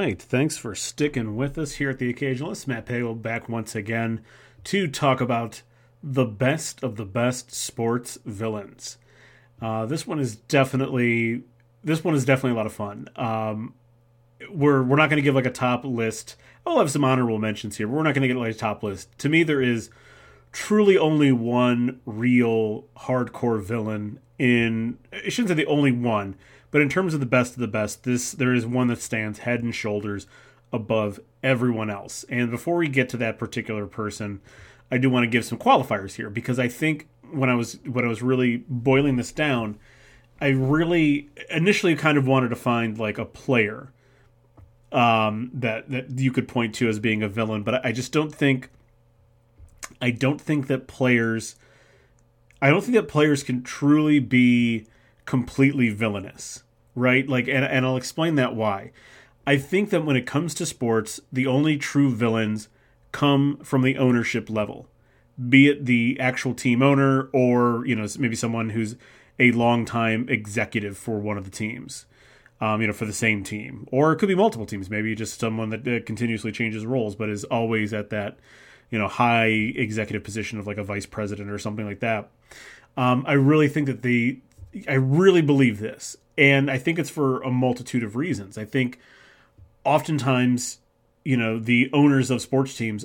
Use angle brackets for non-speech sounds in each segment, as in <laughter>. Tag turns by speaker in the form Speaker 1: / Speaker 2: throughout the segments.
Speaker 1: right. Thanks for sticking with us here at The Occasionalist. Matt Pagel back once again to talk about the best of the best sports villains. Uh, this one is definitely this one is definitely a lot of fun. Um, we're we're not going to give like a top list. I'll have some honorable mentions here, but we're not going to get like a top list. To me, there is truly only one real hardcore villain in. I shouldn't say the only one, but in terms of the best of the best, this there is one that stands head and shoulders above everyone else. And before we get to that particular person, I do want to give some qualifiers here because I think when I was when I was really boiling this down, I really initially kind of wanted to find like a player um, that that you could point to as being a villain, but I just don't think I don't think that players I don't think that players can truly be completely villainous, right? Like and and I'll explain that why. I think that when it comes to sports, the only true villains come from the ownership level, be it the actual team owner or you know maybe someone who's a long-time executive for one of the teams, um, you know, for the same team, or it could be multiple teams. Maybe just someone that uh, continuously changes roles, but is always at that you know high executive position of like a vice president or something like that. Um, I really think that the I really believe this, and I think it's for a multitude of reasons. I think oftentimes you know the owners of sports teams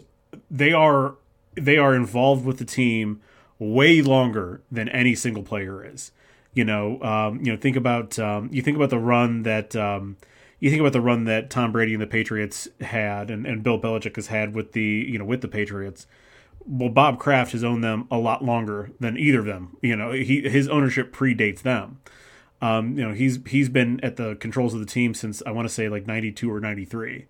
Speaker 1: they are they are involved with the team way longer than any single player is. You know, um, you know, think about um, you think about the run that um, you think about the run that Tom Brady and the Patriots had, and, and Bill Belichick has had with the you know with the Patriots. Well, Bob Kraft has owned them a lot longer than either of them. You know, he his ownership predates them. Um, you know, he's he's been at the controls of the team since I want to say like ninety two or ninety three.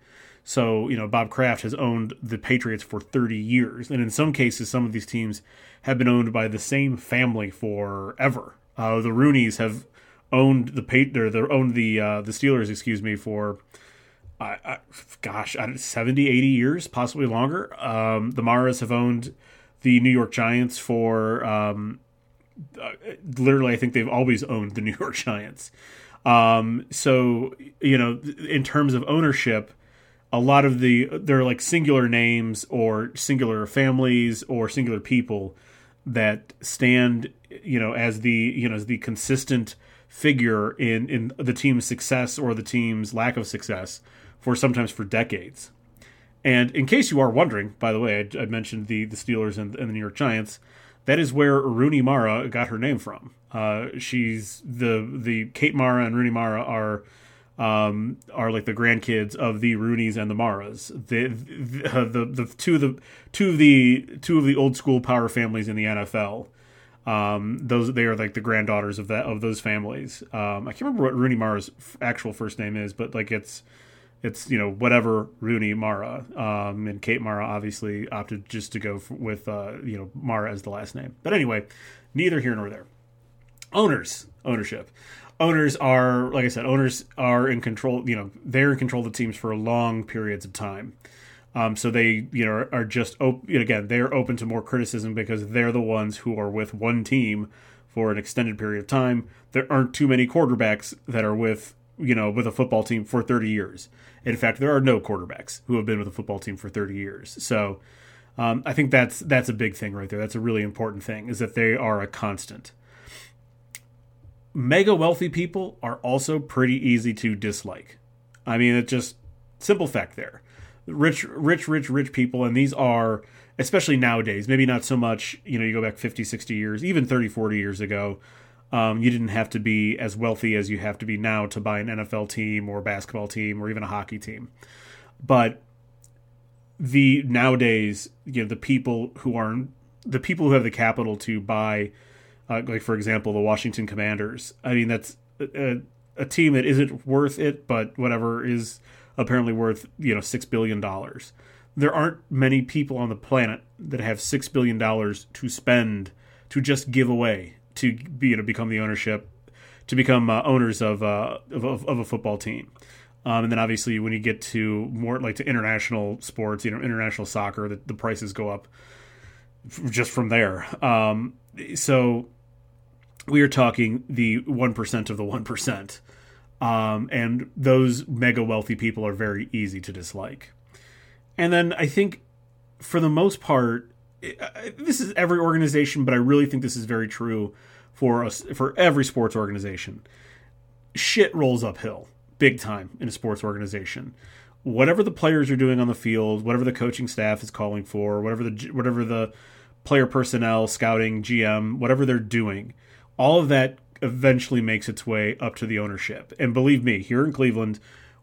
Speaker 1: So, you know, Bob Kraft has owned the Patriots for 30 years. And in some cases, some of these teams have been owned by the same family forever. Uh, the Rooneys have owned the Pat- or they owned the uh, the Steelers, excuse me, for uh, uh, gosh, 70, 80 years, possibly longer. Um, the Maras have owned the New York Giants for um, uh, literally, I think they've always owned the <laughs> New York Giants. Um, so, you know, in terms of ownership, a lot of the they're like singular names or singular families or singular people that stand you know as the you know as the consistent figure in in the team's success or the team's lack of success for sometimes for decades and in case you are wondering by the way i, I mentioned the the steelers and, and, the new york giants that is where rooney mara got her name from uh, she's the the kate mara and rooney mara are um, are like the grandkids of the Rooneys and the Maras. The the, uh, the the two of the two of the two of the old school power families in the NFL. Um, those they are like the granddaughters of that of those families. Um, I can't remember what Rooney Mara's actual first name is, but like it's it's you know whatever Rooney Mara. Um, and Kate Mara obviously opted just to go with uh, you know Mara as the last name. But anyway, neither here nor there. Owners ownership owners are like I said, owners are in control. You know, they're in control of the teams for long periods of time. Um, so they, you know, are just op- again they're open to more criticism because they're the ones who are with one team for an extended period of time. There aren't too many quarterbacks that are with you know with a football team for 30 years. In fact, there are no quarterbacks who have been with a football team for 30 years. So um, I think that's that's a big thing right there. That's a really important thing is that they are a constant mega wealthy people are also pretty easy to dislike. I mean, it's just simple fact there. Rich, rich, rich, rich people, and these are, especially nowadays, maybe not so much, you know, you go back 50, 60 years, even 30, 40 years ago, um, you didn't have to be as wealthy as you have to be now to buy an NFL team or basketball team or even a hockey team. But the nowadays, you know, the people who are the people who have the capital to buy uh, like for example the Washington Commanders. I mean that's a, a, team that isn't worth it, but whatever is apparently worth you know six billion dollars. There aren't many people on the planet that have six billion dollars to spend to just give away to be you know become the ownership to become uh, owners of, uh, of, of a football team. Um, and then obviously when you get to more like to international sports, you know, international soccer, the, the prices go up just from there. Um, so we are talking the 1% of the 1%. Um, and those mega wealthy people are very easy to dislike. And then I think, for the most part, this is every organization, but I really think this is very true for us for every sports organization. Shit rolls uphill big time in a sports organization. Whatever the players are doing on the field, whatever the coaching staff is calling for, whatever the whatever the player personnel, scouting, GM, whatever they're doing, all of that eventually makes its way up to the ownership. And believe me, here in Cleveland,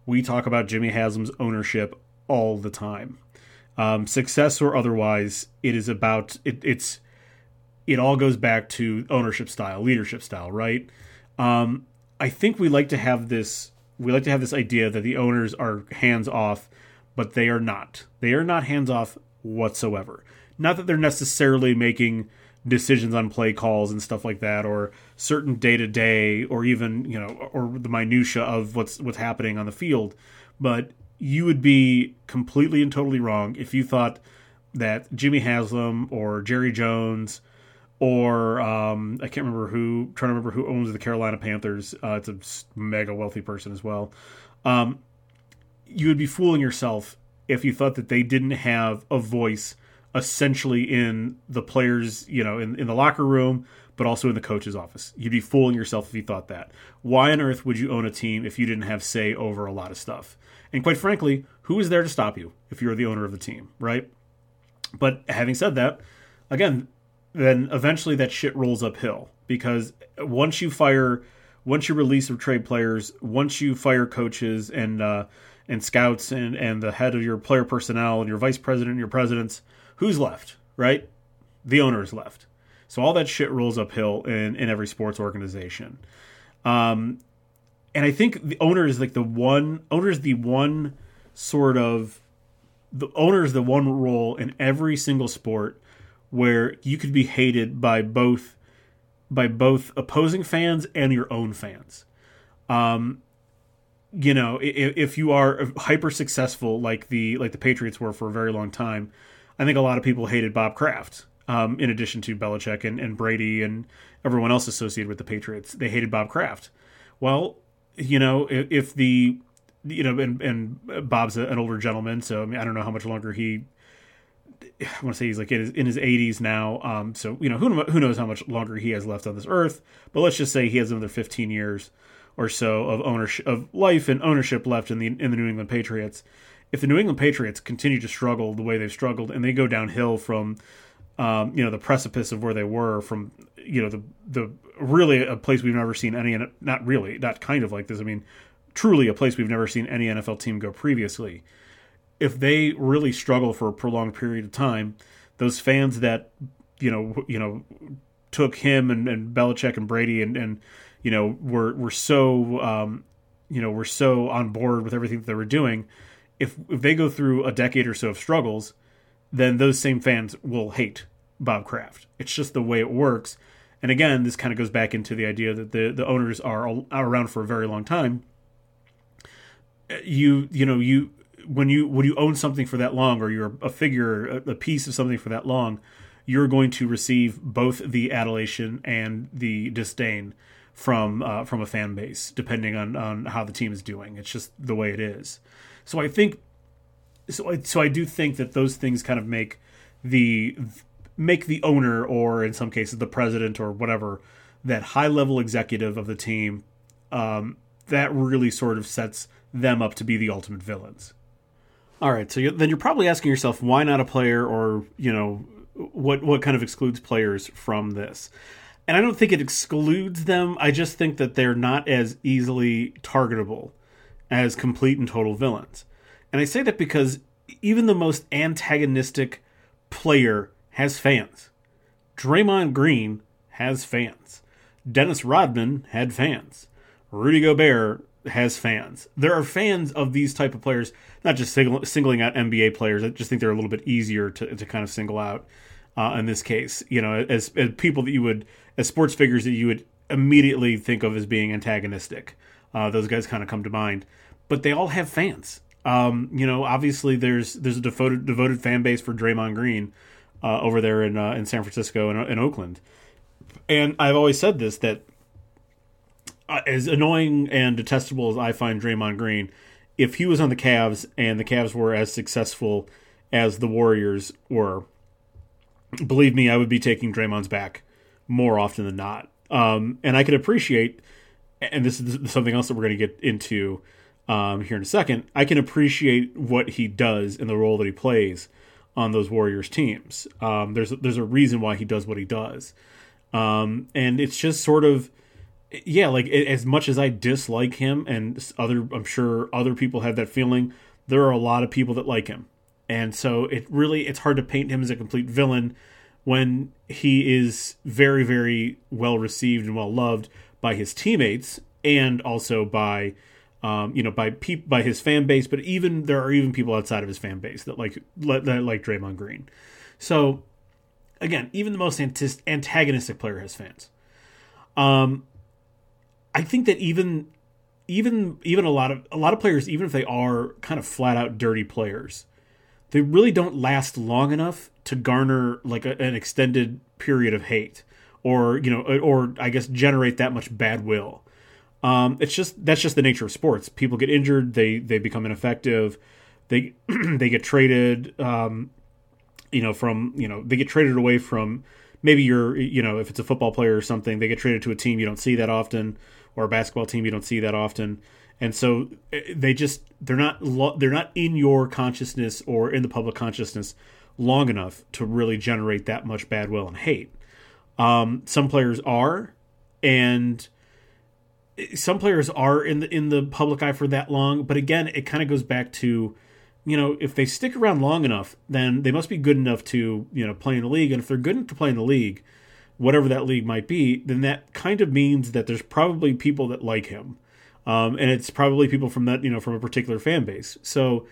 Speaker 1: we talk about Jimmy Haslam's ownership all the time. Um, success or otherwise, it is about it, it's it all goes back to ownership style, leadership style, right? Um, I think we like to have this we like to have this idea that the owners are hands off, but they are not. They are not hands off whatsoever. Not that they're necessarily making decisions on play calls and stuff like that or certain day to day or even you know or the minutia of what's what's happening on the field but you would be completely and totally wrong if you thought that Jimmy Haslam or Jerry Jones or um, I can't remember who trying to remember who owns the Carolina Panthers uh, it's a mega wealthy person as well um, you would be fooling yourself if you thought that they didn't have a voice essentially in the players, you know, in, in the locker room, but also in the coach's office. You'd be fooling yourself if you thought that. Why on earth would you own a team if you didn't have say over a lot of stuff? And quite frankly, who is there to stop you if you're the owner of the team, right? But having said that, again, then eventually that shit rolls uphill because once you fire, once you release or trade players, once you fire coaches and uh, and scouts and and the head of your player personnel and your vice president and your presidents, who's left, right? The owner is left. So all that shit rolls uphill in, in every sports organization. Um, and I think the owner is like the one owner is the one sort of the owner is the one role in every single sport where you could be hated by both by both opposing fans and your own fans. Um, you know, if, if you are hyper successful like the like the Patriots were for a very long time, I think a lot of people hated Bob Kraft. Um, in addition to Belichick and, and Brady and everyone else associated with the Patriots, they hated Bob Kraft. Well, you know, if, the you know, and, and Bob's an older gentleman, so I mean, I don't know how much longer he. I want to say he's like in his, in his 80s now. Um, so you know, who who knows how much longer he has left on this earth? But let's just say he has another 15 years or so of ownership of life and ownership left in the in the New England Patriots if the New England Patriots continue to struggle the way they've struggled and they go downhill from um, you know the precipice of where they were from you know the the really a place we've never seen any not really not kind of like this I mean truly a place we've never seen any NFL team go previously if they really struggle for a prolonged period of time those fans that you know you know took him and, and Belichick and Brady and and you know were were so um, you know were so on board with everything that they were doing if if they go through a decade or so of struggles, then those same fans will hate Bob Kraft. It's just the way it works. And again, this kind of goes back into the idea that the the owners are, are around for a very long time. You you know you when you when you own something for that long or you're a figure a, a piece of something for that long, you're going to receive both the adulation and the disdain from uh, from a fan base, depending on on how the team is doing. It's just the way it is. So I think so I, so I do think that those things kind of make the make the owner or in some cases the president or whatever that high level executive of the team um, that really sort of sets them up to be the ultimate villains. All right, so then you're probably asking yourself why not a player or you know what what kind of excludes players from this. And I don't think it excludes them. I just think that they're not as easily targetable as complete and total villains. And I say that because even the most antagonistic player has fans. Draymond Green has fans. Dennis Rodman had fans. Rudy Gobert has fans. There are fans of these type of players, not just singling out NBA players. I just think they're a little bit easier to, to kind of single out uh, in this case. You know, as, as people that you would, as sports figures that you would immediately think of as being antagonistic. Uh, those guys kind of come to mind but they all have fans. Um, you know, obviously there's there's a devoted devoted fan base for Draymond Green uh, over there in uh, in San Francisco and in Oakland, and I've always said this that uh, as annoying and detestable as I find Draymond Green, if he was on the Cavs and the Cavs were as successful as the Warriors were, believe me, I would be taking Draymond's back more often than not. Um, and I could appreciate, and this is something else that we're going to get into um, here in a second. I can appreciate what he does and the role that he plays on those Warriors teams. Um, there's there's a reason why he does what he does, um, and it's just sort of yeah, like as much as I dislike him, and other I'm sure other people have that feeling. There are a lot of people that like him, and so it really it's hard to paint him as a complete villain when he is very very well received and well loved by his teammates and also by um, you know by pe- by his fan base but even there are even people outside of his fan base that like that like Draymond Green. So again even the most antagonistic player has fans. Um I think that even even even a lot of a lot of players even if they are kind of flat out dirty players they really don't last long enough to garner like a, an extended period of hate or you know or i guess generate that much bad will um, it's just that's just the nature of sports people get injured they they become ineffective they <clears throat> they get traded um, you know from you know they get traded away from maybe you're you know if it's a football player or something they get traded to a team you don't see that often or a basketball team you don't see that often and so eh, they just they're not lo- they're not in your consciousness or in the public consciousness long enough to really generate that much bad will and hate. Um, some players are, and some players are in the in the public eye for that long. But again, it kind of goes back to, you know, if they stick around long enough, then they must be good enough to you know play in the league. And if they're good enough to play in the league, whatever that league might be, then that kind of means that there's probably people that like him, um, and it's probably people from that you know from a particular fan base. So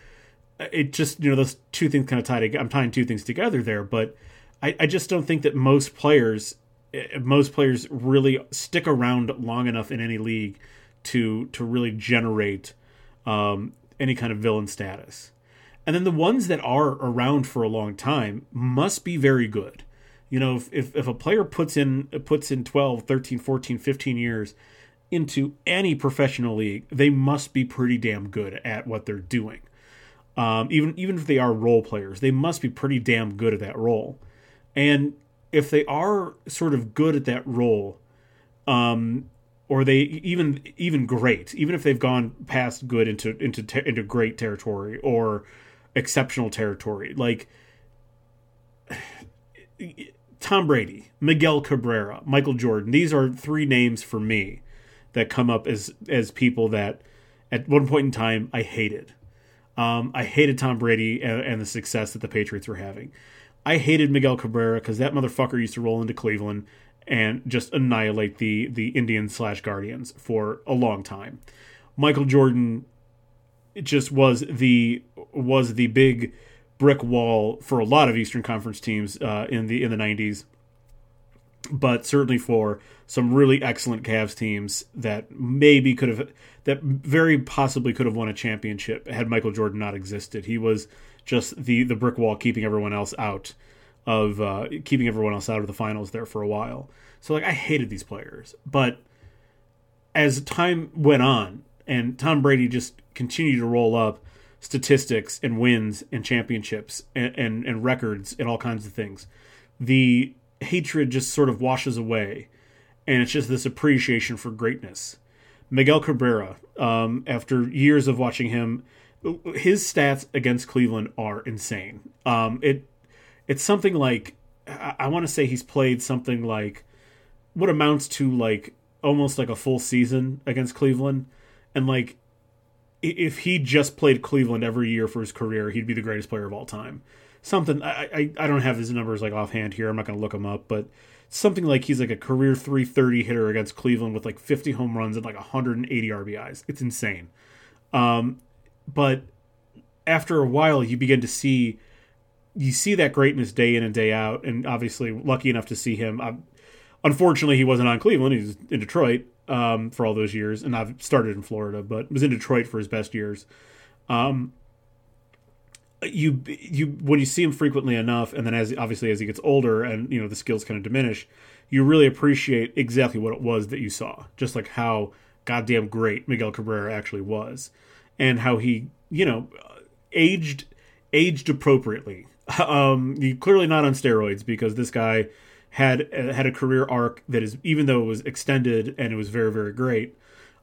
Speaker 1: it just you know those two things kind of tie. I'm tying two things together there, but I, I just don't think that most players most players really stick around long enough in any league to to really generate um, any kind of villain status. And then the ones that are around for a long time must be very good. You know, if, if, if a player puts in puts in 12, 13, 14, 15 years into any professional league, they must be pretty damn good at what they're doing. Um, even even if they are role players, they must be pretty damn good at that role. And if they are sort of good at that role, um, or they even even great, even if they've gone past good into into ter- into great territory or exceptional territory, like <sighs> Tom Brady, Miguel Cabrera, Michael Jordan. These are three names for me that come up as as people that at one point in time I hated. Um, I hated Tom Brady and, and, the success that the Patriots were having. I hated Miguel Cabrera because that motherfucker used to roll into Cleveland and just annihilate the the Indians slash Guardians for a long time. Michael Jordan just was the was the big brick wall for a lot of Eastern Conference teams uh, in the in the '90s, but certainly for some really excellent Cavs teams that maybe could have that very possibly could have won a championship had Michael Jordan not existed. He was just the the brick wall keeping everyone else out of uh, keeping everyone else out of the finals there for a while. So like I hated these players, but as time went on and Tom Brady just continued to roll up statistics and wins and championships and, and, and records and all kinds of things, the hatred just sort of washes away and it's just this appreciation for greatness. Miguel Cabrera, um, after years of watching him, his stats against Cleveland are insane. Um, it it's something like I, I want to say he's played something like what amounts to like almost like a full season against Cleveland, and like if he just played Cleveland every year for his career, he'd be the greatest player of all time. Something I I, I don't have his numbers like offhand here. I'm not going to look them up, but something like he's like a career 330 hitter against Cleveland with like 50 home runs and like 180 RBIs. It's insane. Um, but after a while, you begin to see you see that greatness day in and day out. And obviously, lucky enough to see him. Uh, unfortunately, he wasn't on Cleveland. He was in Detroit um, for all those years, and I've started in Florida, but was in Detroit for his best years. Um, you you when you see him frequently enough, and then as obviously as he gets older and you know the skills kind of diminish, you really appreciate exactly what it was that you saw, just like how goddamn great Miguel Cabrera actually was, and how he, you know, aged aged appropriately. <laughs> Um, clearly not on steroids because this guy had had a career arc that is even though it was extended and it was very very great.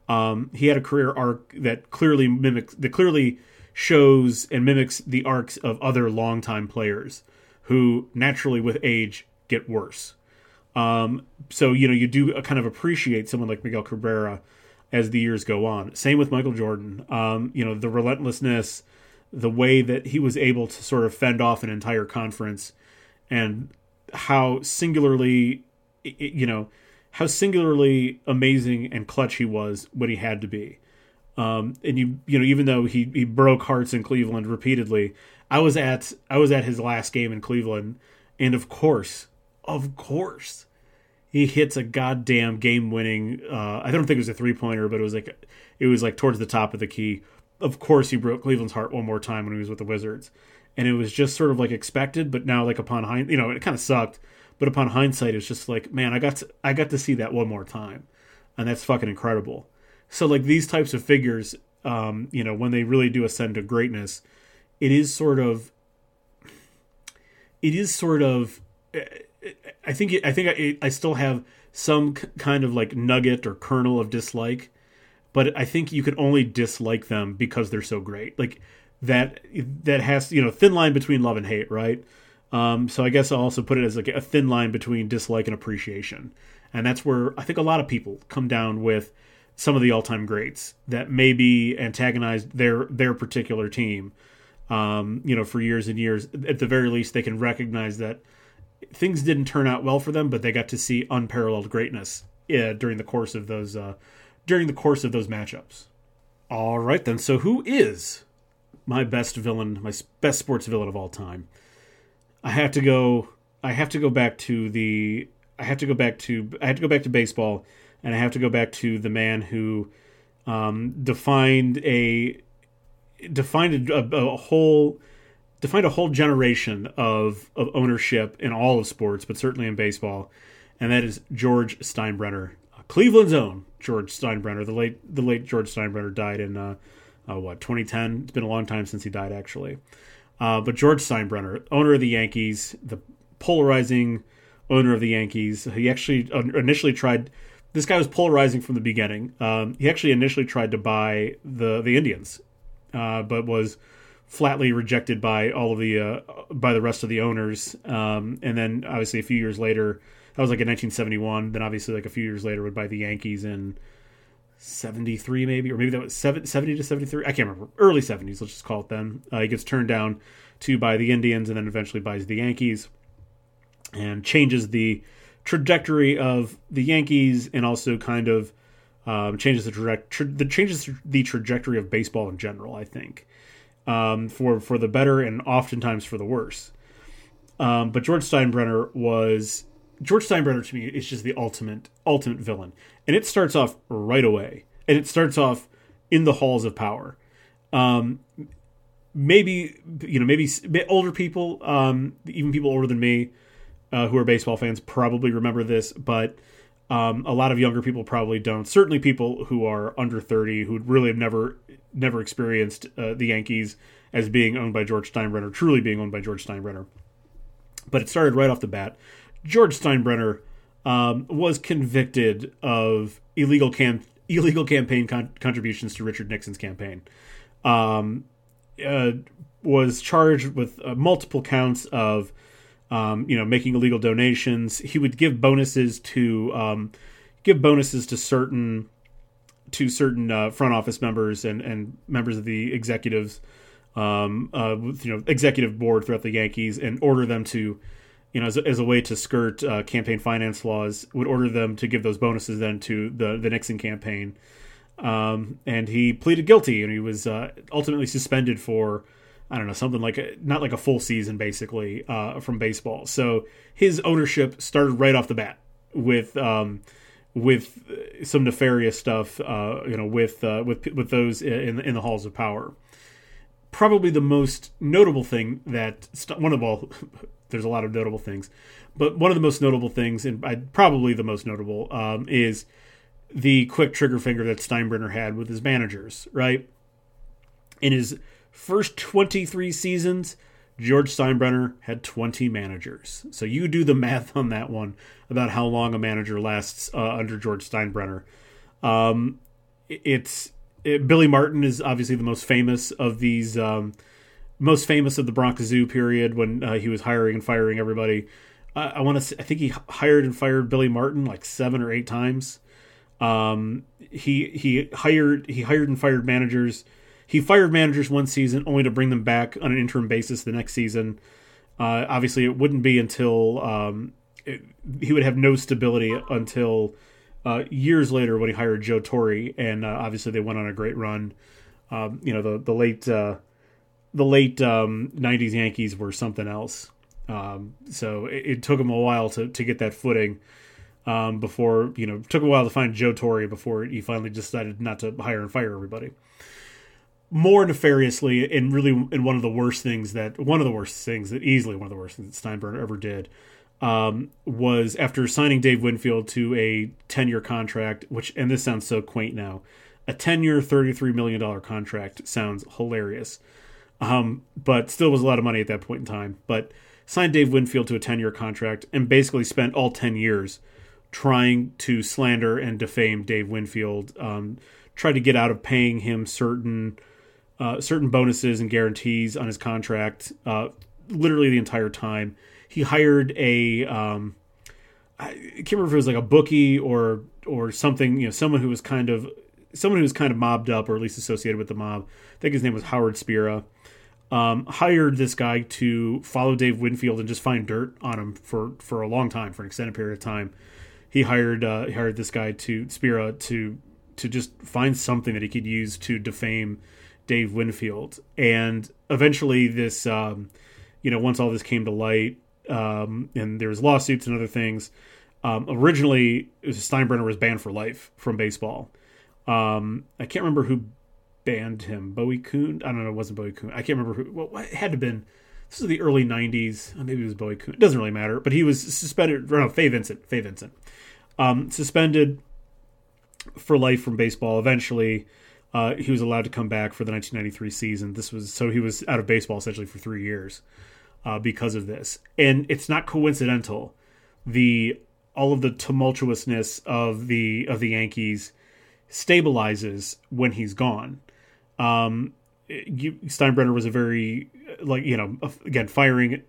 Speaker 1: Um, he had a career arc that clearly mimics that clearly shows and mimics the arcs of other longtime players who naturally with age get worse. Um, so you know you do kind of appreciate someone like Miguel Cabrera as the years go on. Same with Michael Jordan. Um, you know the relentlessness, the way that he was able to sort of fend off an entire conference, and how singularly, you know, how singularly amazing and clutch he was when he had to be. Um, and you you know even though he he broke hearts in Cleveland repeatedly, I was at I was at his last game in Cleveland, and of course, of course, he hits a goddamn game winning. Uh, I don't think it was a three pointer, but it was like it was like towards the top of the key. Of course, he broke Cleveland's heart one more time when he was with the Wizards, and it was just sort of like expected. But now, like upon hind, you know, it kind of sucked. But upon hindsight, it's just like, man, I got to, I got to see that one more time, and that's fucking incredible. So like these types of figures, um, you know, when they really do ascend to greatness, it is sort of, it is sort of I think I think I, I still have some kind of like nugget or kernel of dislike, but I think you can only dislike them because they're so great. Like that that has you know thin line between love and hate, right? Um, so I guess I'll also put it as like a thin line between dislike and appreciation, and that's where I think a lot of people come down with some of the all-time greats that maybe antagonized their their particular team, um, you know, for years and years. At the very least, they can recognize that things didn't turn out well for them, but they got to see unparalleled greatness yeah, during the course of those uh, during the course of those matchups. All right, then. So who is my best villain, my best sports villain of all time? I have to go. I have to go back to the. I have to go back to. I have to go back to baseball, and I have to go back to the man who um, defined a defined a, a whole defined a whole generation of of ownership in all of sports, but certainly in baseball, and that is George Steinbrenner, Cleveland's own George Steinbrenner. The late the late George Steinbrenner died in uh, uh, what 2010. It's been a long time since he died, actually. Uh, but George Steinbrenner, owner of the Yankees, the polarizing owner of the Yankees, he actually uh, initially tried. This guy was polarizing from the beginning. Um, he actually initially tried to buy the the Indians, uh, but was flatly rejected by all of the uh, by the rest of the owners. Um, and then obviously a few years later, that was like in 1971. Then obviously like a few years later would buy the Yankees in 73 maybe, or maybe that was 70 to 73. I can't remember. Early 70s. Let's just call it then. Uh, he gets turned down to buy the Indians, and then eventually buys the Yankees, and changes the trajectory of the Yankees, and also kind of um, changes the, tra- tra- the changes the trajectory of baseball in general. I think um, for for the better and oftentimes for the worse. Um, but George Steinbrenner was George Steinbrenner to me is just the ultimate ultimate villain, and it starts off right away, and it starts off in the halls of power. Um, maybe you know maybe older people, um, even people older than me, uh, who are baseball fans, probably remember this, but. Um, a lot of younger people probably don't. Certainly, people who are under thirty who really have never never experienced uh, the Yankees as being owned by George Steinbrenner, truly being owned by George Steinbrenner. But it started right off the bat. George Steinbrenner um, was convicted of illegal cam- illegal campaign con- contributions to Richard Nixon's campaign. Um, uh, was charged with uh, multiple counts of, um, you know, making illegal donations. He would give bonuses to um, give bonuses to certain to certain uh, front office members and, and members of the executives, um, uh, you know, executive board throughout the Yankees, and order them to, you know, as a, as a way to skirt uh, campaign finance laws, would order them to give those bonuses then to the the Nixon campaign. Um, and he pleaded guilty, and he was uh, ultimately suspended for. I don't know something like a, not like a full season basically uh, from baseball. So his ownership started right off the bat with um, with some nefarious stuff, uh, you know, with uh, with with those in in the halls of power. Probably the most notable thing that one of all, <laughs> there's a lot of notable things, but one of the most notable things, and probably the most notable, um, is the quick trigger finger that Steinbrenner had with his managers. Right in his first 23 seasons, George Steinbrenner had 20 managers. So you do the <laughs> math on that one about how long a manager lasts uh, under George Steinbrenner. Um, it's it, Billy Martin is obviously the most famous of these, um, most famous of the Bronx Zoo period when uh, he was hiring and firing everybody. I want to, I think he hired and fired Billy Martin like seven or eight times. Um, he he hired he hired and fired managers he fired managers one season only to bring them back on an interim basis the next season. Uh, obviously, it wouldn't be until um, it, he would have no stability until uh, years later when he hired Joe Torre, and uh, obviously they went on a great run. Um, you know, the the late uh, the late um, '90s Yankees were something else. Um, so it, it, took him a while to to get that footing. Um, before you know, took a while to find Joe Torre before he finally decided not to hire and fire everybody more nefariously and really in one of the worst things that one of the worst things that easily one of the worst things that Steinbrenner ever did um, was after signing Dave Winfield to a 10 year contract, which, and this sounds so quaint now, a 10 year, $33 million contract sounds hilarious. Um, but still was a lot of money at that point in time. But signed Dave Winfield to a 10 year contract and basically spent all 10 years trying to slander and defame Dave Winfield, um, tried to get out of paying him certain uh, certain bonuses and guarantees on his contract uh, literally the entire time. He hired a um, I can't remember if it was like a bookie or or something, you know, someone who was kind of someone who was kind of mobbed up or at least associated with the mob. I think his name was Howard Spira. Um, hired this guy to follow Dave Winfield and just find dirt on him for for a long time, for an extended period of time. He hired uh, he hired this guy to Spira to to just find something that he could use to defame Dave Winfield, and eventually this, um, you know, once all this came to light, um, and there was lawsuits and other things. Um, originally, Steinbrenner was banned for life from baseball. Um, I can't remember who banned him. Bowie Kuhn? I don't know. It wasn't Bowie Kuhn. I can't remember who. Well, it had to have been. This is the early '90s. Maybe it was Bowie Kuhn. It doesn't really matter. But he was suspended. No, Fay Vincent. Fay Vincent. Um, suspended for life from baseball. Eventually, uh, he was allowed to come back for the 1993 season. This was so he was out of baseball essentially for three years uh, because of this, and it's not coincidental. The all of the tumultuousness of the of the Yankees stabilizes when he's gone. Um, you, Steinbrenner was a very like you know again firing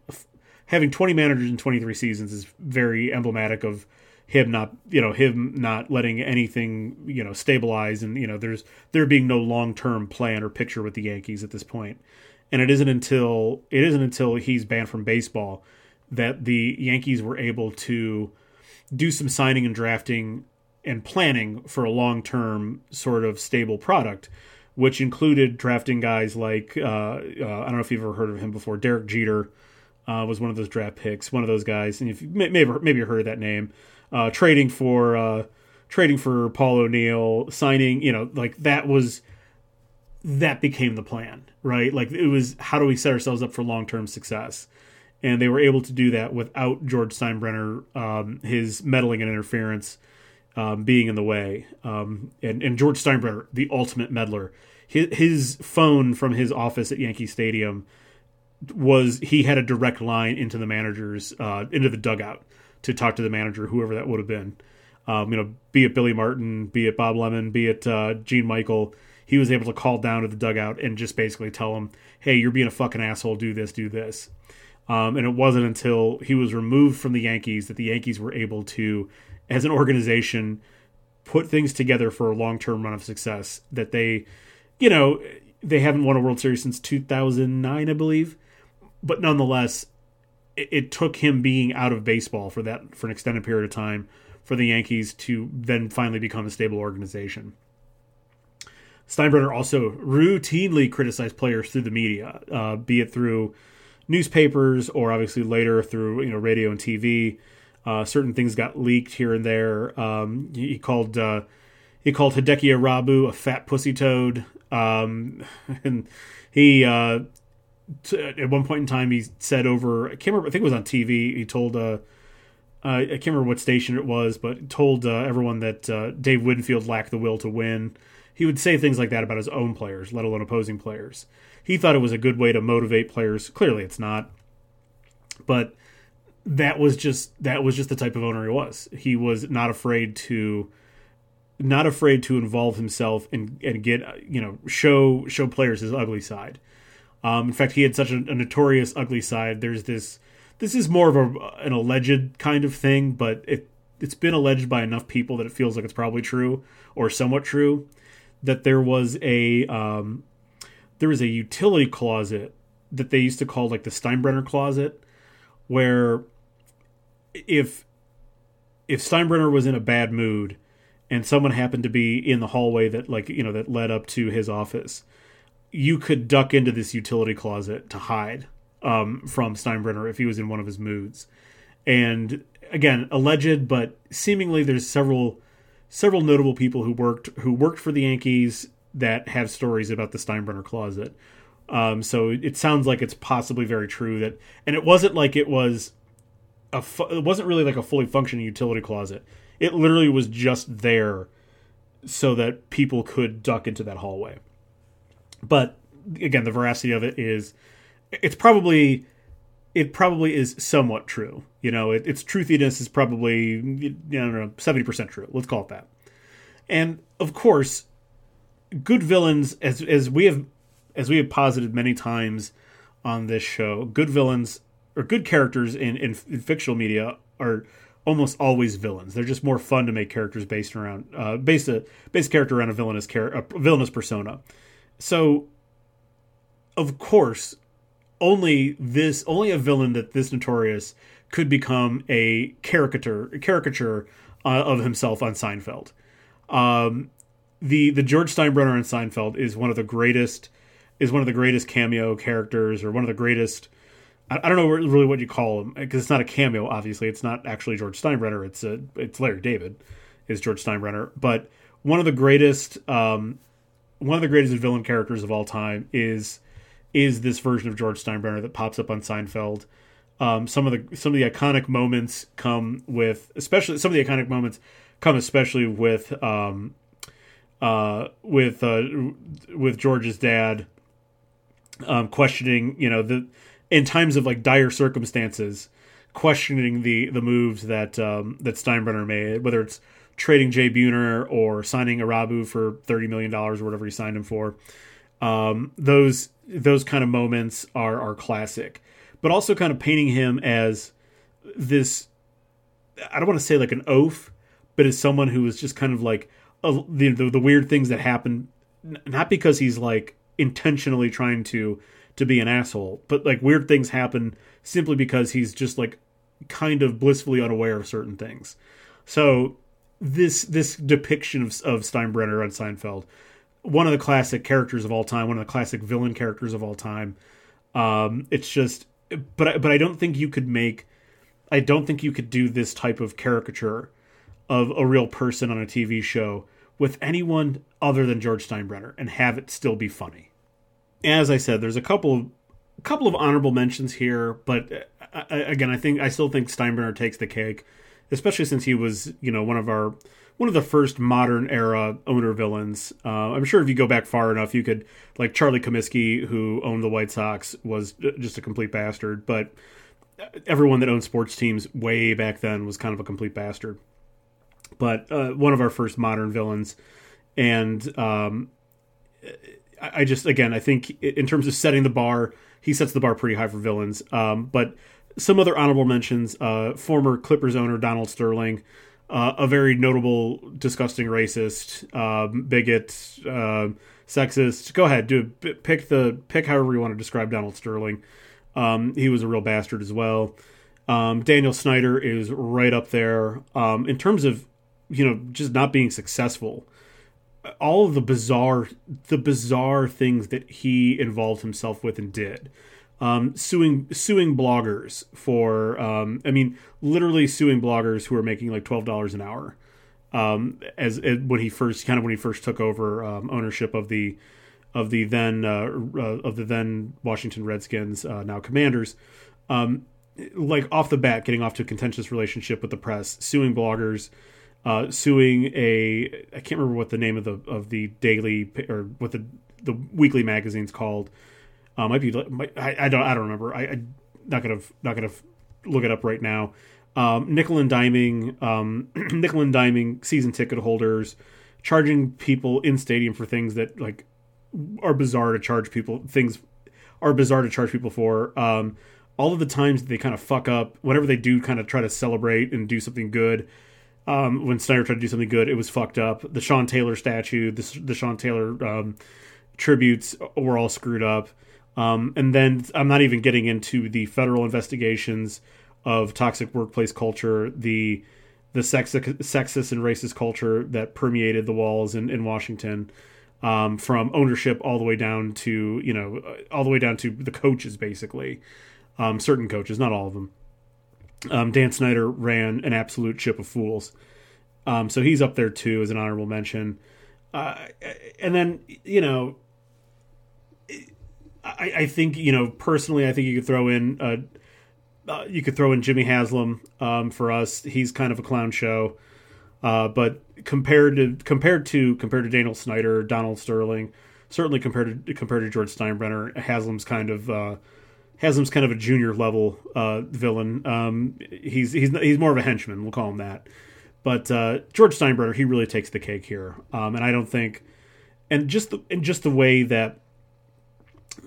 Speaker 1: having 20 managers in 23 seasons is very emblematic of him not you know him not letting anything you know stabilize and you know there's there being no long-term plan or picture with the Yankees at this point. And it isn't until it isn't until he's banned from baseball that the Yankees were able to do some signing and drafting and planning for a long-term sort of stable product which included drafting guys like uh, uh, I don't know if you've ever heard of him before Derek Jeter uh, was one of those draft picks one of those guys. And if you maybe maybe you heard that name uh, trading for uh, trading for Paul O'Neill, signing, you know, like that was that became the plan, right? Like it was how do we set ourselves up for long term success, and they were able to do that without George Steinbrenner, um, his meddling and interference um, being in the way, um, and and George Steinbrenner, the ultimate meddler. His, his phone from his office at Yankee Stadium was he had a direct line into the managers uh, into the dugout to talk to the manager, whoever that would have been. Um, you know, be it Billy Martin, be it Bob Lemon, be it uh, Gene Michael, he was able to call down to the dugout and just basically tell him, "Hey, you're being a fucking asshole. Do this, do this." Um, and it wasn't until he was removed from the Yankees that the Yankees were able to, as an organization, put things together for a long-term run of success. That they, you know, they haven't won a World Series since 2009, I believe, but nonetheless, it, it took him being out of baseball for that for an extended period of time for the Yankees to then finally become a stable organization. Steinbrenner also routinely criticized players through the media, uh, be it through newspapers or obviously later through you know radio and TV. Uh, certain things got leaked here and there. Um, he called uh, he called Hideki Irabu a fat pussy toad, um, <laughs> and he uh, t- at one point in time he said over I can't remember I think it was on TV he told uh, uh, I can't remember what station it was but told uh, everyone that uh, Dave Winfield lacked the will to win. He would say things like that about his own players, let alone opposing players. He thought it was a good way to motivate players. Clearly, it's not, but that was just that was just the type of owner he was. He was not afraid to not afraid to involve himself and and get you know show show players his ugly side. Um, in fact, he had such a, a, notorious ugly side. There's this. This is more of a, an alleged kind of thing, but it it's been alleged by enough people that it feels like it's probably true or somewhat true. That there was a um, there was a utility closet that they used to call like the Steinbrenner closet, where if if Steinbrenner was in a bad mood and someone happened to be in the hallway that like you know that led up to his office you could duck into this utility closet to hide um, from Steinbrenner if he was in one of his moods. And again, alleged, but seemingly there's several several notable people who worked who worked for the Yankees that have stories about the Steinbrenner closet. Um, so it sounds like it's possibly very true that, and it wasn't like it was a, fu- it wasn't really like a fully functioning utility closet. It literally was just there so that people could duck into that hallway. But again, the veracity of it is it's probably it probably is somewhat true. You know, it, its truthiness is probably you know seventy percent true. Let's call it that. And of course, good villains, as as we have as we have posited many times on this show, good villains or good characters in, in, in fictional media are almost always villains. They're just more fun to make characters based around uh, based a based character around a villainous char- a villainous persona. So, of course, only this only a villain that this notorious could become a caricature a caricature uh, of himself on Seinfeld. Um, the the George Steinbrenner on Seinfeld is one of the greatest is one of the greatest cameo characters or one of the greatest. I, I don't know really what you call him because it's not a cameo. Obviously, it's not actually George Steinbrenner. It's a it's Larry David is George Steinbrenner, but one of the greatest um, one of the greatest villain characters of all time is is this version of George Steinbrenner that pops up on Seinfeld. Um, some of the some of the iconic moments come with, especially some of the iconic moments come especially with um, uh, with uh, with George's dad um, questioning, you know, the in times of like dire circumstances, questioning the the moves that um, that Steinbrenner made, whether it's trading Jay Buhner or signing Irabu for thirty million dollars or whatever he signed him for. Um, those those kind of moments are are classic, but also kind of painting him as this. I don't want to say like an oaf, but as someone who is just kind of like a, the, the the weird things that happen, not because he's like intentionally trying to to be an asshole, but like weird things happen simply because he's just like kind of blissfully unaware of certain things. So this this depiction of, of Steinbrenner on Seinfeld, one of the classic characters of all time, one of the classic villain characters of all time. Um, it's just, but I, but I don't think you could make, I don't think you could do this type of caricature of a real person on a TV show with anyone other than George Steinbrenner and have it still be funny. As I said, there's a couple of a couple of honorable mentions here, but uh, again, I think I still think Steinbrenner takes the cake especially since he was, you know, one of our one of the first modern era owner villains. Uh, I'm sure if you go back far enough, you could like Charlie Comiskey, who owned the White Sox, was just a complete bastard. But everyone that owned sports teams way back then was kind of a complete bastard. But uh, one of our first modern villains, and um, I just again I think in terms of setting the bar, he sets the bar pretty high for villains. Um, but some other honorable mentions: uh, former Clippers owner Donald Sterling, uh, a very notable, disgusting racist, um, bigot, uh, sexist. Go ahead, do pick the pick however you want to describe Donald Sterling. Um, he was a real bastard as well. Um, Daniel Snyder is right up there um, in terms of you know just not being successful. All of the bizarre, the bizarre things that he involved himself with and did um, suing suing bloggers for um, I mean literally suing bloggers who are making like twelve dollars an hour um, as, as, when he first kind of when he first took over um, ownership of the of the then uh, uh, of the then Washington Redskins, uh, now Commanders, um, like off the bat, getting off to a contentious relationship with the press, suing bloggers, uh, suing a I can't remember what the name of the of the daily or what the the weekly magazine's called. Uh, might be I, I don't I don't remember. I, I not gonna not gonna look it up right now. Um, nickel and diming, um, <clears throat> nickel and diming season ticket holders, charging people in stadium for things that like are bizarre to charge people. Things are bizarre to charge people for. Um, all of the times they kind of fuck up, whenever they do kind of try to celebrate and do something good. Um, when Snyder tried to do something good, it was fucked up. The Sean Taylor statue, the, the Sean Taylor um, tributes were all screwed up. Um, and then I'm not even getting into the federal investigations of toxic workplace culture, the the sexist, sexist and racist culture that permeated the walls in, in Washington, um, from ownership all the way down to you know all the way down to the coaches, basically, um, certain coaches, not all of them. Um, Dan Snyder ran an absolute ship of fools, um, so he's up there too as an honorable mention. Uh, and then you know I, I, think you know personally, I think you could throw in uh, uh, you could throw in Jimmy Haslam um, for us. He's kind of a clown show, uh, but compared to compared to compared to Daniel Snyder, Donald Sterling, certainly compared to compared to George Steinbrenner, Haslam's kind of uh, Haslam's kind of a junior level uh, villain. Um, he's he's he's more of a henchman. We'll call him that. But uh, George Steinbrenner, he really takes the cake here, um, and I don't think, and just the and just the way that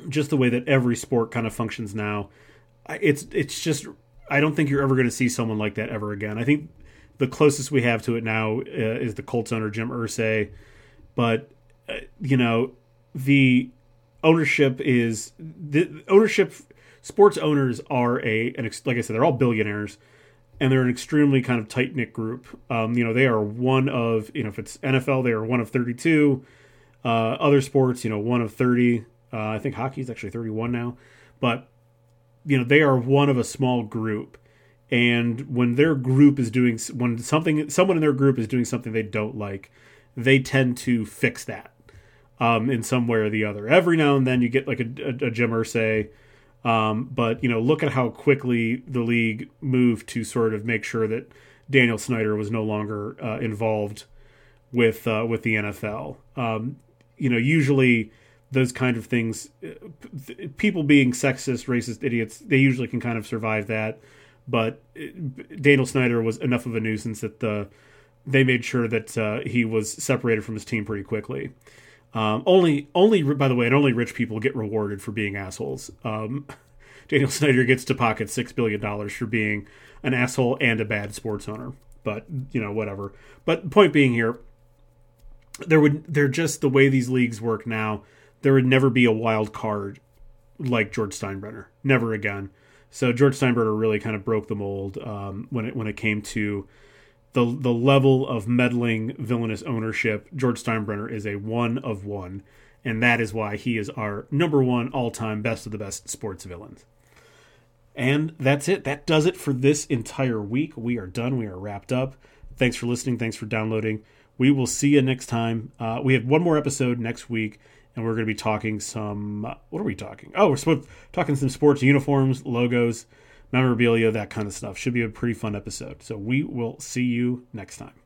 Speaker 1: just the way that every sport kind of functions now, it's it's just I don't think you're ever going to see someone like that ever again. I think the closest we have to it now uh, is the Colts owner Jim Irsay, but uh, you know the ownership is the ownership. Sports owners are a an like I said, they're all billionaires, and they're an extremely kind of tight knit group. Um, you know, they are one of you know if it's NFL, they are one of thirty two. Uh, other sports, you know, one of thirty. Uh, I think hockey is actually 31 now, but you know they are one of a small group, and when their group is doing when something someone in their group is doing something they don't like, they tend to fix that um, in some way or the other. Every now and then you get like a, a, a Jim Irsay, um, but you know look at how quickly the league moved to sort of make sure that Daniel Snyder was no longer uh, involved with uh, with the NFL. Um, you know usually those kind of things people being sexist racist idiots they usually can kind of survive that. But daniel snyder was enough of a nuisance that the they made sure that uh, he was separated from his team pretty quickly. Um, only only by the way and only rich people get rewarded for being assholes. Um, <laughs> daniel snyder gets to pocket six billion dollars for being an asshole and a bad sports owner. But you know whatever. But point being here there would they're just the way these leagues work now there would never be a wild card like George Steinbrenner. Never again. So George Steinbrenner really kind of broke the mold um, when it when it came to the the level of meddling villainous ownership. George Steinbrenner is a one of one, and that is why he is our number one all time best of the best sports villains. And that's it. That does it for this entire week. We are done. We are wrapped up. Thanks for listening. Thanks for downloading. We will see you next time. Uh, we have one more episode next week and we're going to be talking some. What are we talking? Oh, we're talking some sports uniforms, logos, memorabilia, that kind of stuff. Should be a pretty fun episode. So we will see you next time.